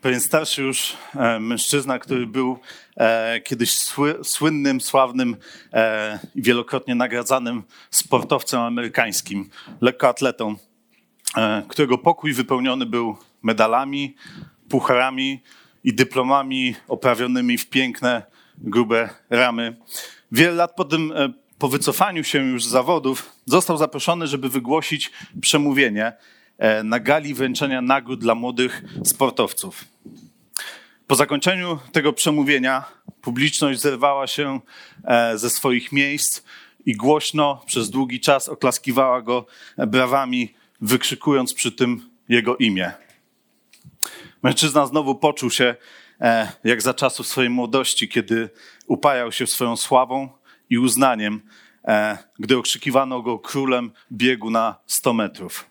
Pewien starszy już e, mężczyzna, który był e, kiedyś sły, słynnym, sławnym e, i wielokrotnie nagradzanym sportowcem amerykańskim, lekkoatletą, którego pokój wypełniony był medalami, pucharami i dyplomami oprawionymi w piękne, grube ramy. Wiele lat po tym, po wycofaniu się już z zawodów, został zaproszony, żeby wygłosić przemówienie na gali wręczenia nagród dla młodych sportowców. Po zakończeniu tego przemówienia publiczność zerwała się e, ze swoich miejsc i głośno przez długi czas oklaskiwała go brawami, wykrzykując przy tym jego imię. Mężczyzna znowu poczuł się e, jak za czasów swojej młodości, kiedy upajał się swoją sławą i uznaniem, e, gdy okrzykiwano go królem biegu na 100 metrów.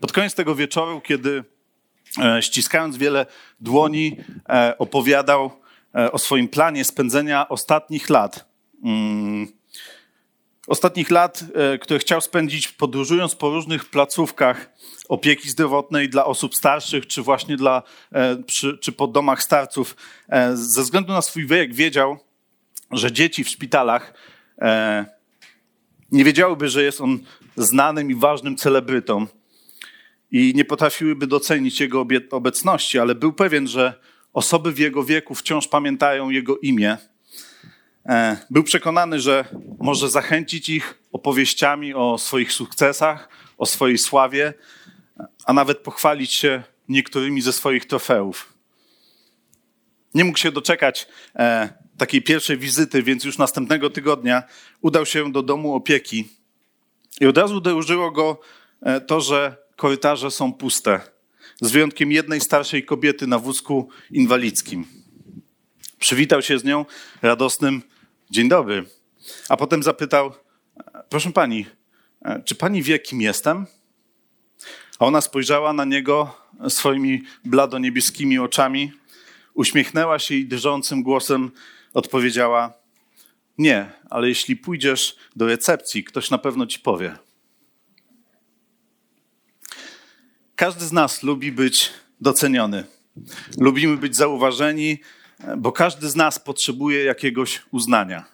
Pod koniec tego wieczoru, kiedy e, ściskając wiele dłoni, opowiadał o swoim planie spędzenia ostatnich lat. Mm, ostatnich lat, które chciał spędzić podróżując po różnych placówkach opieki zdrowotnej dla osób starszych, czy właśnie dla, czy, czy po domach starców. Ze względu na swój wiek wiedział, że dzieci w szpitalach nie wiedziałyby, że jest on znanym i ważnym celebrytą i nie potrafiłyby docenić jego obecności, ale był pewien, że osoby w jego wieku wciąż pamiętają jego imię. Był przekonany, że może zachęcić ich opowieściami o swoich sukcesach, o swojej sławie, a nawet pochwalić się niektórymi ze swoich trofeów. Nie mógł się doczekać e, takiej pierwszej wizyty, więc już następnego tygodnia udał się do domu opieki. I od razu uderzyło go e, to, że korytarze są puste, z wyjątkiem jednej starszej kobiety na wózku inwalidzkim. Przywitał się z nią radosnym dzień dobry, a potem zapytał: Proszę pani, czy pani wie, kim jestem? A ona spojrzała na niego swoimi blado-niebieskimi oczami, uśmiechnęła się i drżącym głosem odpowiedziała: Nie, ale jeśli pójdziesz do recepcji, ktoś na pewno ci powie. Każdy z nas lubi być doceniony. Lubimy być zauważeni, bo każdy z nas potrzebuje jakiegoś uznania.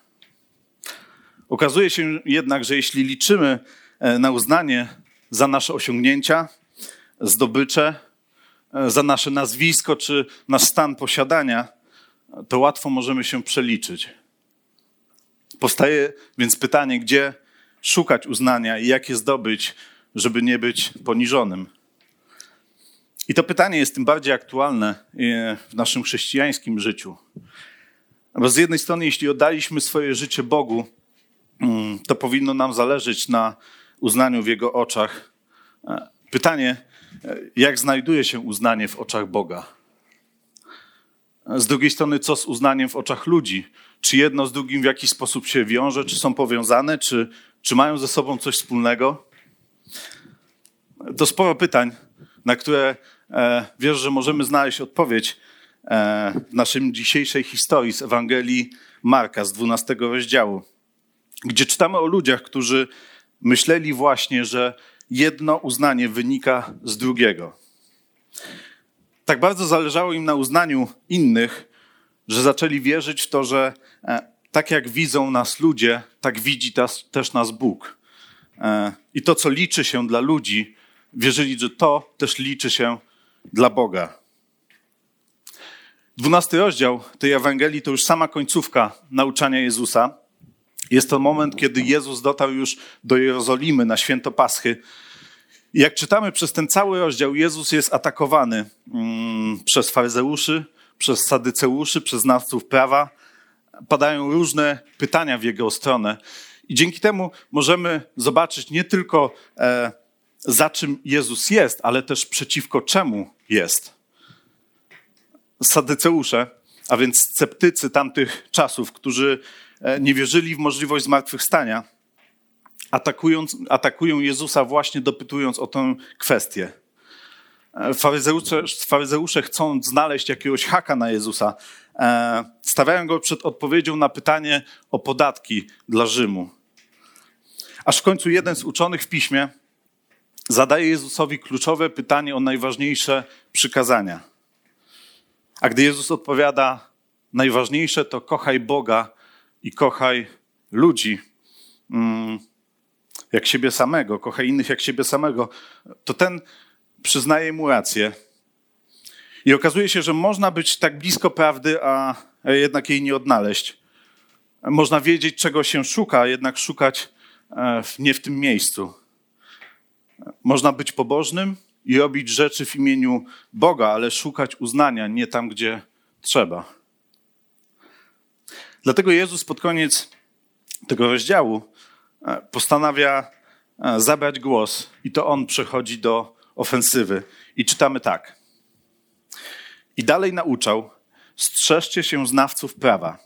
Okazuje się jednak, że jeśli liczymy e, na uznanie za nasze osiągnięcia, zdobycze, e, za nasze nazwisko czy nasz stan posiadania, to łatwo możemy się przeliczyć. Powstaje więc pytanie, gdzie szukać uznania i jak je zdobyć, żeby nie być poniżonym. I to pytanie jest tym bardziej aktualne e, w naszym chrześcijańskim życiu. Bo z jednej strony, jeśli oddaliśmy swoje życie Bogu, mm, to powinno nam zależeć na uznaniu w Jego oczach. E, pytanie, e, jak znajduje się uznanie w oczach Boga? Z drugiej strony, co z uznaniem w oczach ludzi? Czy jedno z drugim w jakiś sposób się wiąże, czy są powiązane, czy, czy mają ze sobą coś wspólnego? To sporo pytań, na które e, wierzę, że możemy znaleźć odpowiedź e, w naszej dzisiejszej historii z Ewangelii Marka z 12 rozdziału, gdzie czytamy o ludziach, którzy myśleli właśnie, że jedno uznanie wynika z drugiego. Tak bardzo zależało im na uznaniu innych, że zaczęli wierzyć w to, że e, tak jak widzą nas ludzie, tak widzi też nas Bóg. I to, co liczy się dla ludzi, wierzyli, że to też liczy się dla Boga. Dwunasty rozdział tej Ewangelii to już sama końcówka nauczania Jezusa. Jest to moment, kiedy Jezus dotarł już do Jerozolimy na święto Paschy. Jak czytamy przez ten cały rozdział, Jezus jest atakowany mm, przez faryzeuszy, przez sadyceuszy, przez znawców prawa. Padają różne pytania w jego stronę. I dzięki temu możemy zobaczyć nie tylko e, za czym Jezus jest, ale też przeciwko czemu jest. Sadyceusze, a więc sceptycy tamtych czasów, którzy e, nie wierzyli w możliwość zmartwychwstania, atakując, atakują Jezusa właśnie dopytując o tę kwestię. E, faryzeusze, faryzeusze chcąc znaleźć jakiegoś haka na Jezusa, e, stawiają go przed odpowiedzią na pytanie o podatki dla Rzymu. Aż w końcu jeden z uczonych w piśmie zadaje Jezusowi kluczowe pytanie o najważniejsze przykazania. A gdy Jezus odpowiada, najważniejsze to kochaj Boga i kochaj ludzi mm, jak siebie samego, kochaj innych jak siebie samego, to ten przyznaje mu rację. I okazuje się, że można być tak blisko prawdy, a jednak jej nie odnaleźć. Można wiedzieć, czego się szuka, a jednak szukać e, nie w tym miejscu. Można być pobożnym i robić rzeczy w imieniu Boga, ale szukać uznania nie tam, gdzie trzeba. Dlatego Jezus pod koniec tego rozdziału e, postanawia e, zabrać głos i to on przechodzi do ofensywy. I czytamy tak. I dalej nauczał: strzeżcie się znawców prawa,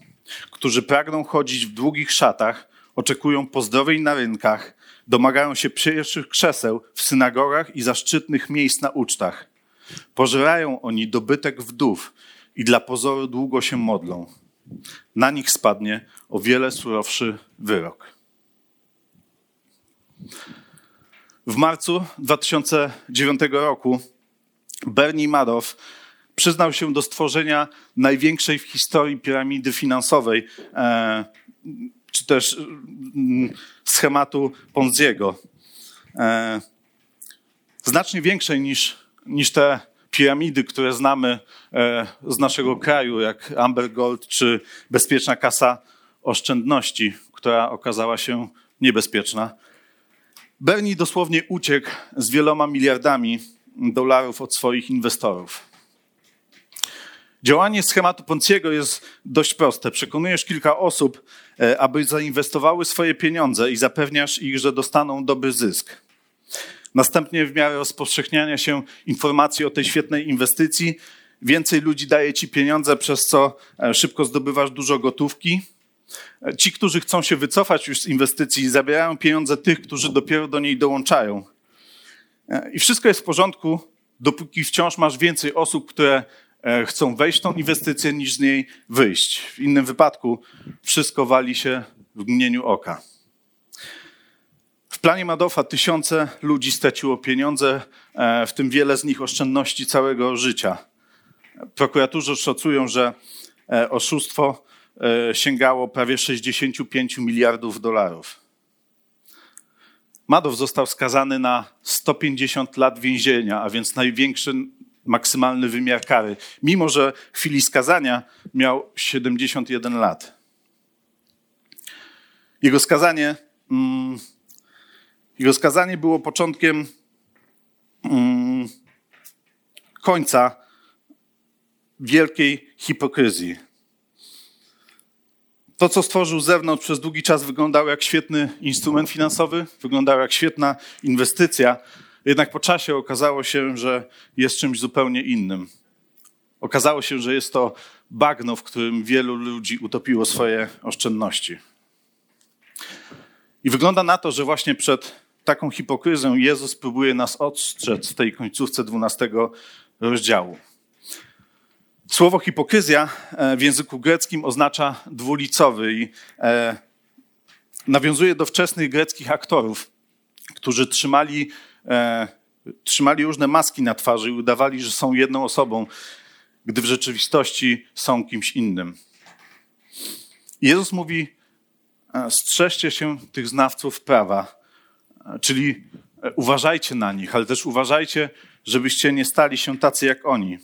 którzy pragną chodzić w długich szatach, oczekują pozdrowień na rynkach, domagają się pierwszych krzeseł w synagogach i zaszczytnych miejsc na ucztach. Pożerają oni dobytek wdów i dla pozoru długo się modlą. Na nich spadnie o wiele surowszy wyrok. W marcu 2009 roku Bernie Madoff przyznał się do stworzenia największej w historii piramidy finansowej, e, czy też mm, schematu Ponziego. E, znacznie większej niż, niż te piramidy, które znamy e, z naszego kraju, jak Amber Gold czy bezpieczna kasa oszczędności, która okazała się niebezpieczna. Bernie dosłownie uciekł z wieloma miliardami dolarów od swoich inwestorów. Działanie schematu Ponciego jest dość proste. Przekonujesz kilka osób, e, aby zainwestowały swoje pieniądze i zapewniasz ich, że dostaną dobry zysk. Następnie w miarę rozpowszechniania się informacji o tej świetnej inwestycji, więcej ludzi daje ci pieniądze, przez co e, szybko zdobywasz dużo gotówki. E, ci, którzy chcą się wycofać już z inwestycji, zabierają pieniądze tych, którzy dopiero do niej dołączają. I wszystko jest w porządku, dopóki wciąż masz więcej osób, które chcą wejść w tą inwestycję, niż z niej wyjść. W innym wypadku wszystko wali się w mgnieniu oka. W planie Madoffa tysiące ludzi straciło pieniądze, e, w tym wiele z nich oszczędności całego życia. Prokuratorzy szacują, że e, oszustwo sięgało prawie 65 miliardów dolarów. Madow został skazany na 150 lat więzienia, a więc największy maksymalny wymiar kary, mimo że w chwili skazania miał 71 lat. Jego skazanie, mm, jego skazanie było początkiem mm, końca wielkiej hipokryzji. To, co stworzył zewnątrz przez długi czas, wyglądało jak świetny instrument finansowy, wyglądało jak świetna inwestycja, jednak po czasie okazało się, że jest czymś zupełnie innym. Okazało się, że jest to bagno, w którym wielu ludzi utopiło swoje oszczędności. I wygląda na to, że właśnie przed taką hipokryzją Jezus próbuje nas odstrzec w tej końcówce 12 rozdziału. Słowo hipokryzja e, w języku greckim oznacza dwulicowy i e, nawiązuje do wczesnych greckich aktorów, którzy trzymali e, trzymali różne maski na twarzy i udawali, że są jedną osobą, gdy w rzeczywistości są kimś innym. Jezus mówi: e, strzeżcie się tych znawców prawa, e, czyli e, uważajcie na nich, ale też uważajcie, żebyście nie stali się tacy jak oni.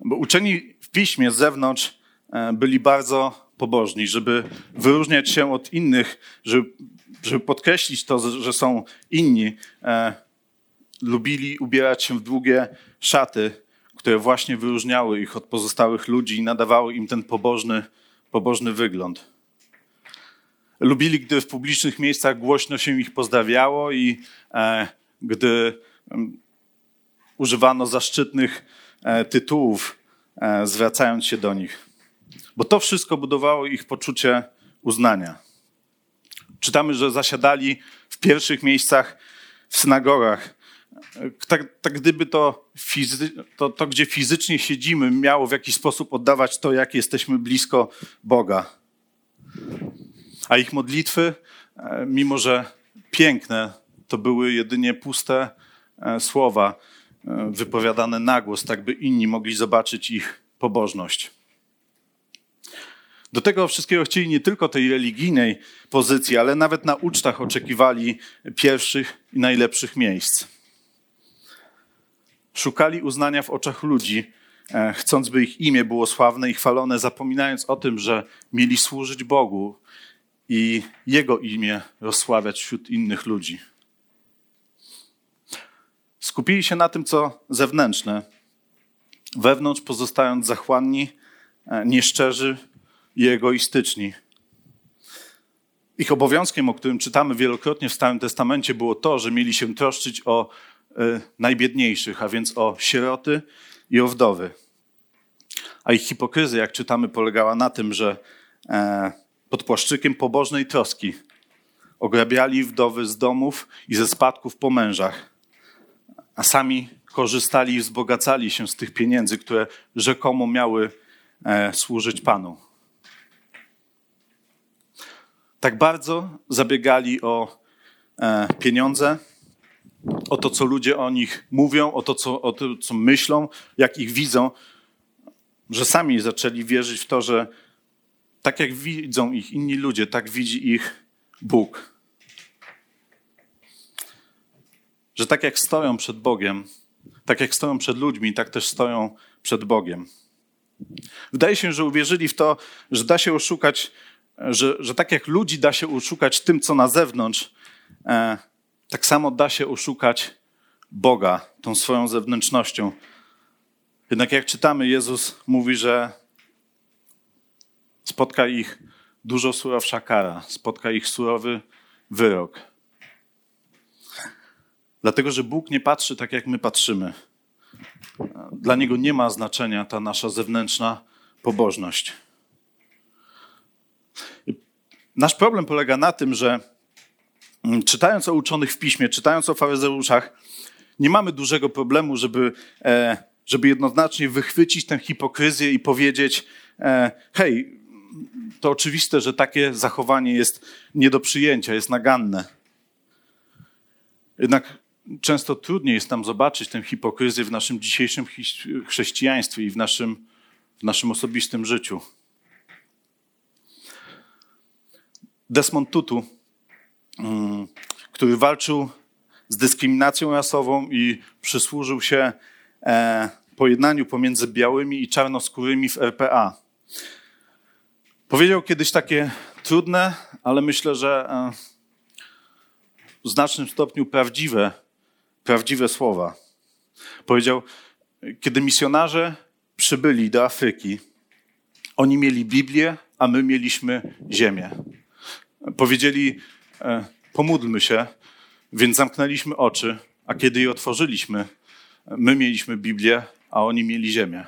Bo uczeni w piśmie z zewnątrz byli bardzo pobożni, żeby wyróżniać się od innych, żeby żeby podkreślić to, że są inni, e, lubili ubierać się w długie szaty, które właśnie wyróżniały ich od pozostałych ludzi i nadawały im ten pobożny, pobożny wygląd. Lubili, gdy w publicznych miejscach głośno się ich pozdrawiało i e, gdy używano zaszczytnych e, tytułów, e, zwracając się do nich. Bo to wszystko budowało ich poczucie uznania. Czytamy, że zasiadali w pierwszych miejscach w synagogach. Tak, tak gdyby to, fizy, to, to, gdzie fizycznie siedzimy, miało w jakiś sposób oddawać to, jak jesteśmy blisko Boga. A ich modlitwy, e, mimo że piękne, to były jedynie puste e, słowa e, wypowiadane na głos, tak by inni mogli zobaczyć ich pobożność. Do tego wszystkiego chcieli nie tylko tej religijnej pozycji, ale nawet na ucztach oczekiwali pierwszych i najlepszych miejsc. Szukali uznania w oczach ludzi, chcąc, by ich imię było sławne i chwalone, zapominając o tym, że mieli służyć Bogu i Jego imię rozsławiać wśród innych ludzi. Skupili się na tym, co zewnętrzne, wewnątrz pozostając zachłanni, e, nieszczerzy i egoistyczni. Ich obowiązkiem, o którym czytamy wielokrotnie w Starym Testamencie, było to, że mieli się troszczyć o y, najbiedniejszych, a więc o sieroty i o wdowy. A ich hipokryzja, jak czytamy, polegała na tym, że e, pod płaszczykiem pobożnej troski ograbiali wdowy z domów i ze spadków po mężach, a sami korzystali i wzbogacali się z tych pieniędzy, które rzekomo miały e, służyć Panu. Tak bardzo zabiegali o e, pieniądze, o to, co ludzie o nich mówią, o to, co, o to, co myślą, jak ich widzą, że sami zaczęli wierzyć w to, że tak jak widzą ich inni ludzie, tak widzi ich Bóg. Że tak jak stoją przed Bogiem, tak jak stoją przed ludźmi, tak też stoją przed Bogiem. Wydaje się, że uwierzyli w to, że da się oszukać, że, że tak jak ludzi da się oszukać tym, co na zewnątrz, e, tak samo da się oszukać Boga tą swoją zewnętrznością. Jednak jak czytamy, Jezus mówi, że spotka ich dużo surowsza kara, spotka ich surowy wyrok. Dlatego, że Bóg nie patrzy tak, jak my patrzymy. Dla Niego nie ma znaczenia ta nasza zewnętrzna pobożność. Nasz problem polega na tym, że mm, czytając o uczonych w piśmie, czytając o faryzeuszach, nie mamy dużego problemu, żeby, e, żeby jednoznacznie wychwycić tę hipokryzję i powiedzieć: e, hej, to oczywiste, że takie zachowanie jest nie do przyjęcia, jest naganne. Jednak często trudniej jest nam zobaczyć tę hipokryzję w naszym dzisiejszym chrześcijaństwie i w naszym, w naszym osobistym życiu. Desmond Tutu, mm, który walczył z dyskryminacją rasową i przysłużył się e, pojednaniu pomiędzy białymi i czarnoskórymi w RPA. Powiedział kiedyś takie trudne, ale myślę, że e, w znacznym stopniu prawdziwe, prawdziwe słowa. Powiedział, kiedy misjonarze przybyli do Afryki, oni mieli Biblię, a my mieliśmy ziemię. Powiedzieli, e, pomódlmy się, więc zamknęliśmy oczy, a kiedy je otworzyliśmy, my mieliśmy Biblię, a oni mieli ziemię.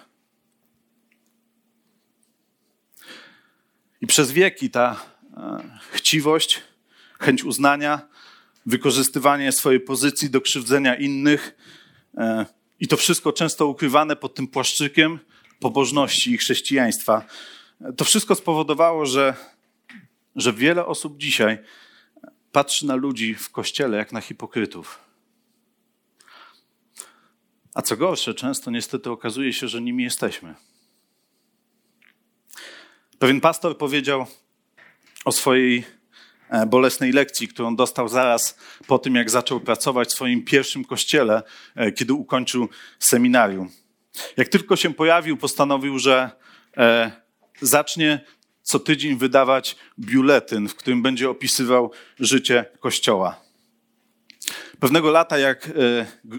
I przez wieki ta e, chciwość, chęć uznania, wykorzystywanie swojej pozycji do krzywdzenia innych e, i to wszystko często ukrywane pod tym płaszczykiem pobożności i chrześcijaństwa. To wszystko spowodowało, że, że wiele osób dzisiaj patrzy na ludzi w kościele jak na hipokrytów. A co gorsze, często niestety okazuje się, że nimi jesteśmy. Pewien pastor powiedział o swojej e, bolesnej lekcji, którą dostał zaraz po tym, jak zaczął pracować w swoim pierwszym kościele, e, kiedy ukończył seminarium. Jak tylko się pojawił, postanowił, że e, zacznie co tydzień wydawać biuletyn, w którym będzie opisywał życie Kościoła. Pewnego lata, jak,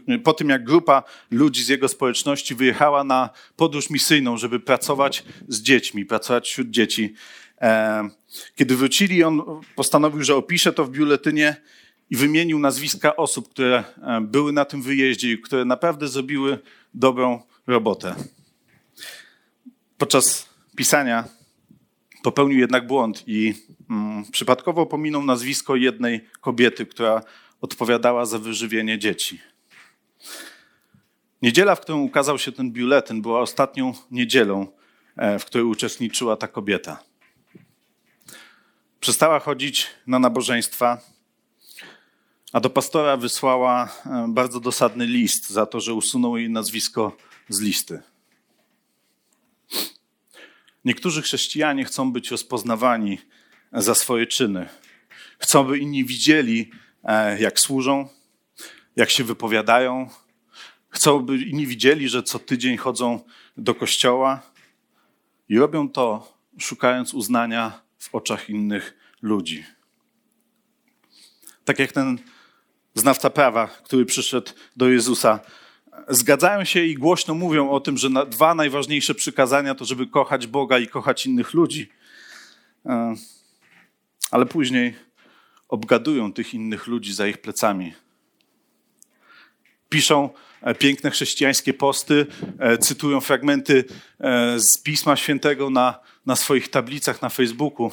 e, po tym jak grupa ludzi z jego społeczności wyjechała na podróż misyjną, żeby pracować z dziećmi, pracować wśród dzieci, E, kiedy wrócili, on postanowił, że opisze to w biuletynie i wymienił nazwiska osób, które e, były na tym wyjeździe i które naprawdę zrobiły dobrą robotę. Podczas pisania popełnił jednak błąd i mm, przypadkowo pominął nazwisko jednej kobiety, która odpowiadała za wyżywienie dzieci. Niedziela, w którą ukazał się ten biuletyn, była ostatnią niedzielą, e, w której uczestniczyła ta kobieta. Przestała chodzić na nabożeństwa, a do pastora wysłała e, bardzo dosadny list za to, że usunął jej nazwisko z listy. Niektórzy chrześcijanie chcą być rozpoznawani za swoje czyny. Chcą, by inni widzieli, e, jak służą, jak się wypowiadają. Chcą, by inni widzieli, że co tydzień chodzą do kościoła i robią to, szukając uznania w oczach innych ludzi. Tak jak ten znawca prawa, który przyszedł do Jezusa, zgadzają się i głośno mówią o tym, że dwa najważniejsze przykazania to, żeby kochać Boga i kochać innych ludzi. E, ale później obgadują tych innych ludzi za ich plecami. Piszą e, piękne chrześcijańskie posty, e, cytują fragmenty z Pisma Świętego na, na swoich tablicach na Facebooku,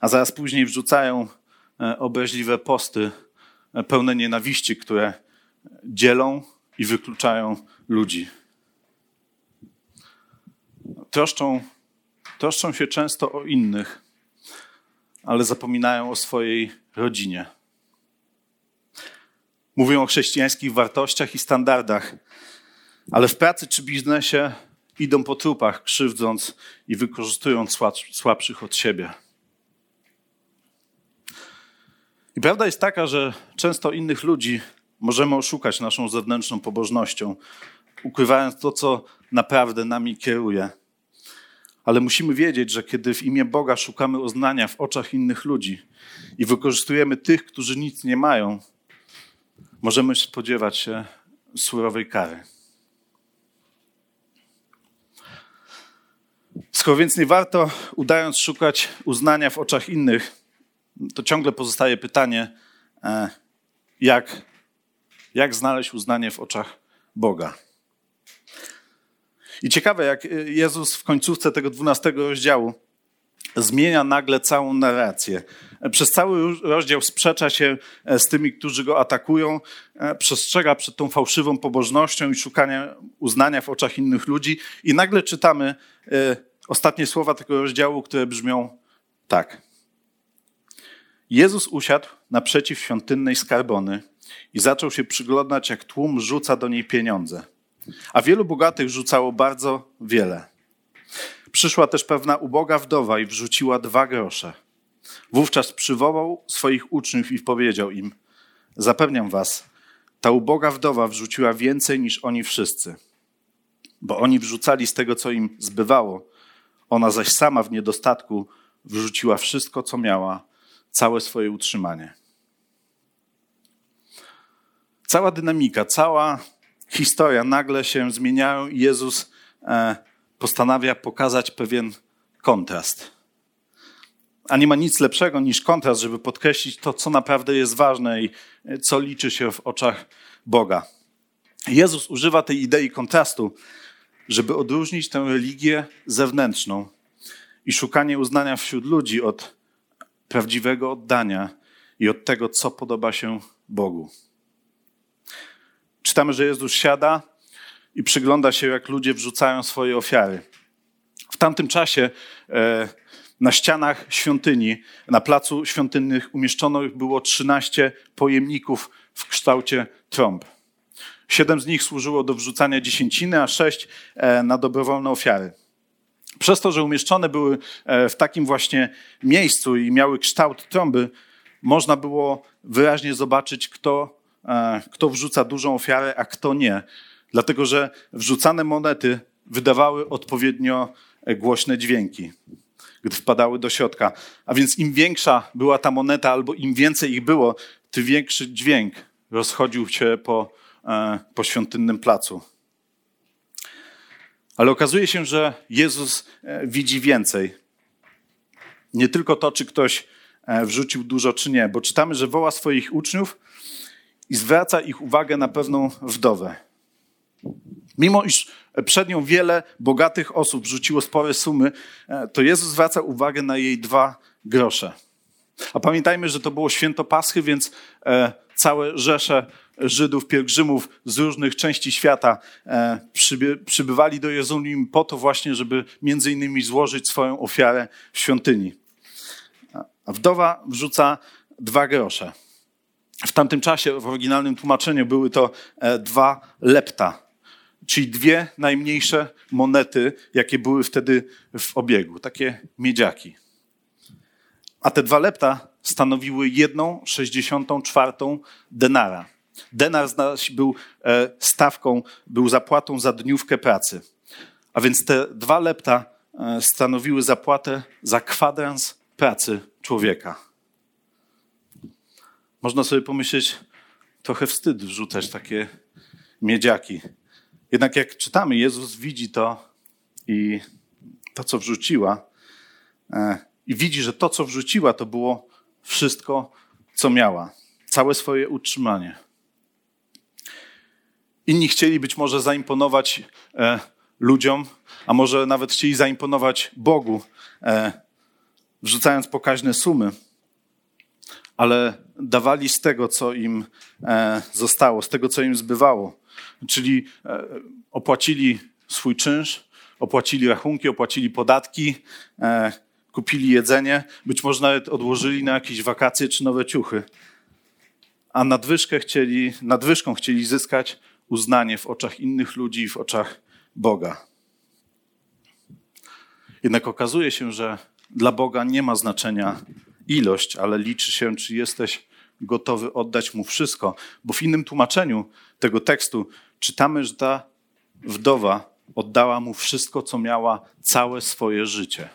a zaraz później wrzucają obraźliwe posty pełne nienawiści, które dzielą i wykluczają ludzi. Troszczą, troszczą się często o innych, ale zapominają o swojej rodzinie. Mówią o chrześcijańskich wartościach i standardach, ale w pracy czy biznesie idą po trupach, krzywdząc i wykorzystując słabszych od siebie. I prawda jest taka, że często innych ludzi możemy oszukać naszą zewnętrzną pobożnością, ukrywając to, co naprawdę nami kieruje. Ale musimy wiedzieć, że kiedy w imię Boga szukamy uznania w oczach innych ludzi i wykorzystujemy tych, którzy nic nie mają, możemy spodziewać się surowej kary. Skoro więc nie warto, udając szukać uznania w oczach innych, to ciągle pozostaje pytanie, e, jak, jak znaleźć uznanie w oczach Boga. I ciekawe, jak Jezus w końcówce tego dwunastego rozdziału zmienia nagle całą narrację. Przez cały rozdział sprzecza się e, z tymi, którzy go atakują, e, przestrzega przed tą fałszywą pobożnością i szukaniem uznania w oczach innych ludzi. I nagle czytamy ostatnie słowa tego rozdziału, które brzmią tak. Jezus usiadł naprzeciw świątynnej skarbony i zaczął się przyglądać, jak tłum rzuca do niej pieniądze. A wielu bogatych rzucało bardzo wiele. Przyszła też pewna uboga wdowa i wrzuciła dwa grosze. Wówczas przywołał swoich uczniów i powiedział im: Zapewniam was, ta uboga wdowa wrzuciła więcej niż oni wszyscy, bo oni wrzucali z tego, co im zbywało, ona zaś sama w niedostatku wrzuciła wszystko, co miała całe swoje utrzymanie. Cała dynamika, cała historia nagle się zmieniają i Jezus e, postanawia pokazać pewien kontrast. A nie ma nic lepszego niż kontrast, żeby podkreślić to, co naprawdę jest ważne i co liczy się w oczach Boga. Jezus używa tej idei kontrastu, żeby odróżnić tę religię zewnętrzną i szukanie uznania wśród ludzi od prawdziwego oddania i od tego, co podoba się Bogu. Czytamy, że Jezus siada i przygląda się, jak ludzie wrzucają swoje ofiary. W tamtym czasie e, na ścianach świątyni, na placu świątynnych umieszczono było 13 pojemników w kształcie trąb. Siedem z nich służyło do wrzucania dziesięciny, a sześć e, na dobrowolne ofiary. Przez to, że umieszczone były e, w takim właśnie miejscu i miały kształt trąby, można było wyraźnie zobaczyć, kto, kto wrzuca dużą ofiarę, a kto nie. Dlatego, że wrzucane monety wydawały odpowiednio e, głośne dźwięki, gdy wpadały do środka. A więc im większa była ta moneta, albo im więcej ich było, tym większy dźwięk rozchodził się po, po świątynnym placu. Ale okazuje się, że Jezus e, widzi więcej. Nie tylko to, czy ktoś e, wrzucił dużo, czy nie, bo czytamy, że woła swoich uczniów i zwraca ich uwagę na pewną wdowę. Mimo iż przed nią wiele bogatych osób wrzuciło spore sumy, e, to Jezus zwraca uwagę na jej dwa grosze. A pamiętajmy, że to było święto Paschy, więc e, całe rzesze Żydów, pielgrzymów z różnych części świata e, przybywali do Jerozolimy po to właśnie, żeby między innymi złożyć swoją ofiarę w świątyni. A wdowa wrzuca dwa grosze. W tamtym czasie, w oryginalnym tłumaczeniu, były to dwa lepta, czyli dwie najmniejsze monety, jakie były wtedy w obiegu, takie miedziaki. A te dwa lepta stanowiły jedną sześćdziesiątą czwartą denara. Denar był e, stawką, był zapłatą za dniówkę pracy. A więc te dwa lepta e, stanowiły zapłatę za kwadrans pracy człowieka. Można sobie pomyśleć, trochę wstyd wrzucać takie miedziaki. Jednak jak czytamy, Jezus widzi to i to, co wrzuciła, e, i widzi, że to, co wrzuciła, to było wszystko, co miała, całe swoje utrzymanie. Inni chcieli być może zaimponować e, ludziom, a może nawet chcieli zaimponować Bogu, e, wrzucając pokaźne sumy, ale dawali z tego, co im zostało, z tego, co im zbywało. Czyli e, opłacili swój czynsz, opłacili rachunki, opłacili podatki, e, kupili jedzenie, być może nawet odłożyli na jakieś wakacje czy nowe ciuchy. A nadwyżkę chcieli, nadwyżką chcieli zyskać uznanie w oczach innych ludzi, w oczach Boga. Jednak okazuje się, że dla Boga nie ma znaczenia ilość, ale liczy się, czy jesteś gotowy oddać mu wszystko. Bo w innym tłumaczeniu tego tekstu czytamy, że ta wdowa oddała mu wszystko, co miała, całe swoje życie.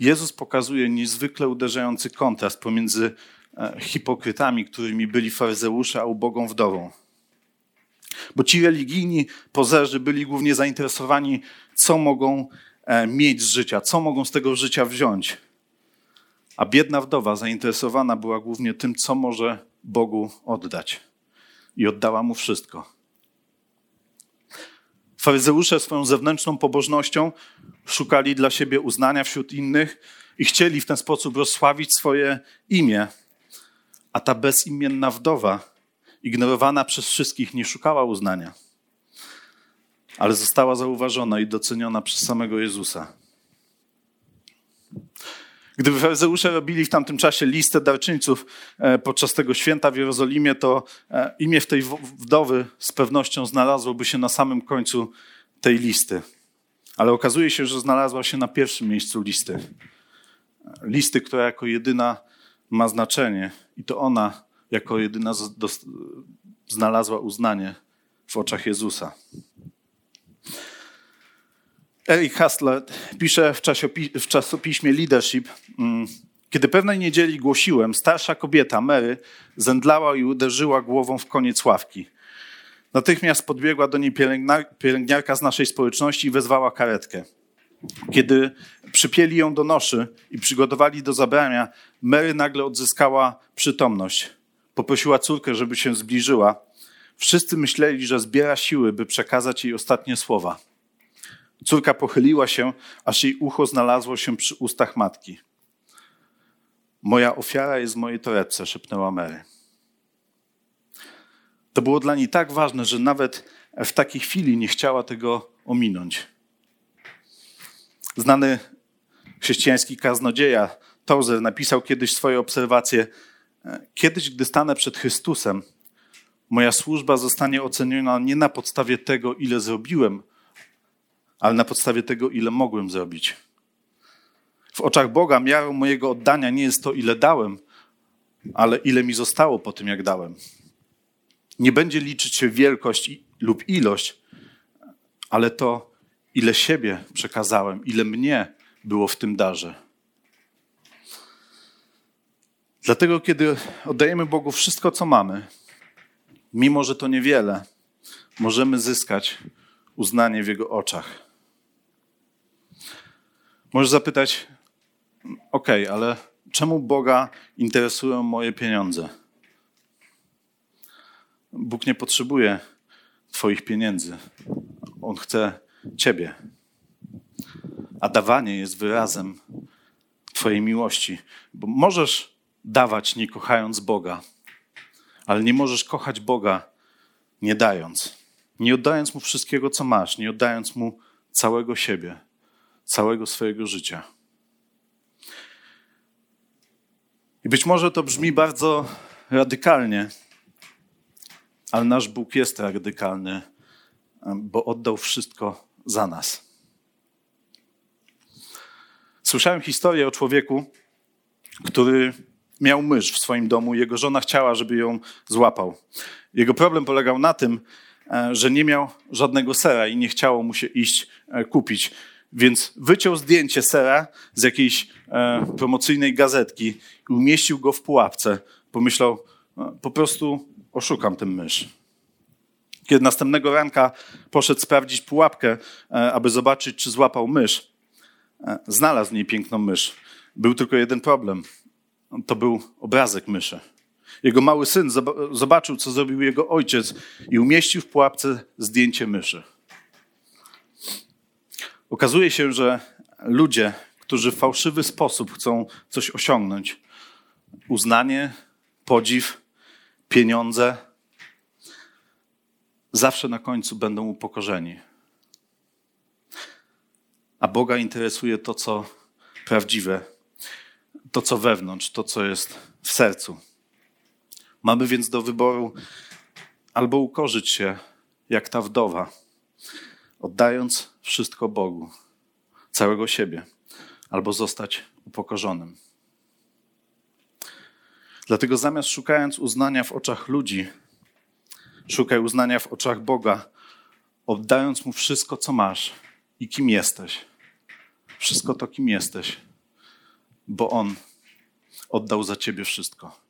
Jezus pokazuje niezwykle uderzający kontrast pomiędzy e, hipokrytami, którymi byli faryzeusze, a ubogą wdową. Bo ci religijni pozerzy byli głównie zainteresowani, co mogą mieć z życia, co mogą z tego życia wziąć. A biedna wdowa zainteresowana była głównie tym, co może Bogu oddać. I oddała mu wszystko. Faryzeusze swoją zewnętrzną pobożnością szukali dla siebie uznania wśród innych i chcieli w ten sposób rozsławić swoje imię. A ta bezimienna wdowa, ignorowana przez wszystkich, nie szukała uznania, ale została zauważona i doceniona przez samego Jezusa. Gdyby faryzeusze robili w tamtym czasie listę darczyńców e, podczas tego święta w Jerozolimie, to e, imię w tej wdowy z pewnością znalazłoby się na samym końcu tej listy. Ale okazuje się, że znalazła się na pierwszym miejscu listy. Listy, która jako jedyna ma znaczenie i to ona jako jedyna znalazła uznanie w oczach Jezusa. Eric Hastler pisze w, w czasopiśmie Leadership, mm, kiedy pewnej niedzieli głosiłem, starsza kobieta, Mary, zemdlała i uderzyła głową w koniec ławki. Natychmiast podbiegła do niej pielęgniarka z naszej społeczności i wezwała karetkę. Kiedy przypieli ją do noszy i przygotowali do zabrania, Mary nagle odzyskała przytomność. Poprosiła córkę, żeby się zbliżyła. Wszyscy myśleli, że zbiera siły, by przekazać jej ostatnie słowa. Córka pochyliła się, aż jej ucho znalazło się przy ustach matki. Moja ofiara jest w mojej torebce, szepnęła Mary. To było dla niej tak ważne, że nawet w takiej chwili nie chciała tego ominąć. Znany chrześcijański kaznodzieja Tozer napisał kiedyś swoje obserwacje. Kiedyś, gdy stanę przed Chrystusem, moja służba zostanie oceniona nie na podstawie tego, ile zrobiłem, ale na podstawie tego, ile mogłem zrobić. W oczach Boga miarą mojego oddania nie jest to, ile dałem, ale ile mi zostało po tym, jak dałem. Nie będzie liczyć się wielkość lub ilość, ale to, ile siebie przekazałem, ile mnie było w tym darze. Dlatego, kiedy oddajemy Bogu wszystko, co mamy, mimo że to niewiele, możemy zyskać uznanie w Jego oczach. Możesz zapytać, ok, ale czemu Boga interesują moje pieniądze? Bóg nie potrzebuje Twoich pieniędzy. On chce Ciebie. A dawanie jest wyrazem Twojej miłości. Bo możesz dawać nie kochając Boga, ale nie możesz kochać Boga nie dając. Nie oddając Mu wszystkiego, co masz, nie oddając Mu całego siebie, całego swojego życia. I być może to brzmi bardzo radykalnie, ale nasz Bóg jest radykalny, bo oddał wszystko za nas. Słyszałem historię o człowieku, który miał mysz w swoim domu. Jego żona chciała, żeby ją złapał. Jego problem polegał na tym, e, że nie miał żadnego sera i nie chciało mu się iść e, kupić. Więc wyciął zdjęcie sera z jakiejś e, promocyjnej gazetki i umieścił go w pułapce. Pomyślał, po prostu oszukam ten mysz. Kiedy następnego ranka poszedł sprawdzić pułapkę, aby zobaczyć, czy złapał mysz, znalazł w niej piękną mysz. Był tylko jeden problem. To był obrazek myszy. Jego mały syn zobaczył, co zrobił jego ojciec i umieścił w pułapce zdjęcie myszy. Okazuje się, że ludzie, którzy w fałszywy sposób chcą coś osiągnąć, uznanie, podziw, pieniądze, zawsze na końcu będą upokorzeni. A Boga interesuje to, co prawdziwe, to, co wewnątrz, to, co jest w sercu. Mamy więc do wyboru albo ukorzyć się jak ta wdowa, oddając wszystko Bogu, całego siebie, albo zostać upokorzonym. Dlatego zamiast szukając uznania w oczach ludzi, szukaj uznania w oczach Boga, oddając Mu wszystko, co masz i kim jesteś. Wszystko to, kim jesteś, bo On oddał za Ciebie wszystko.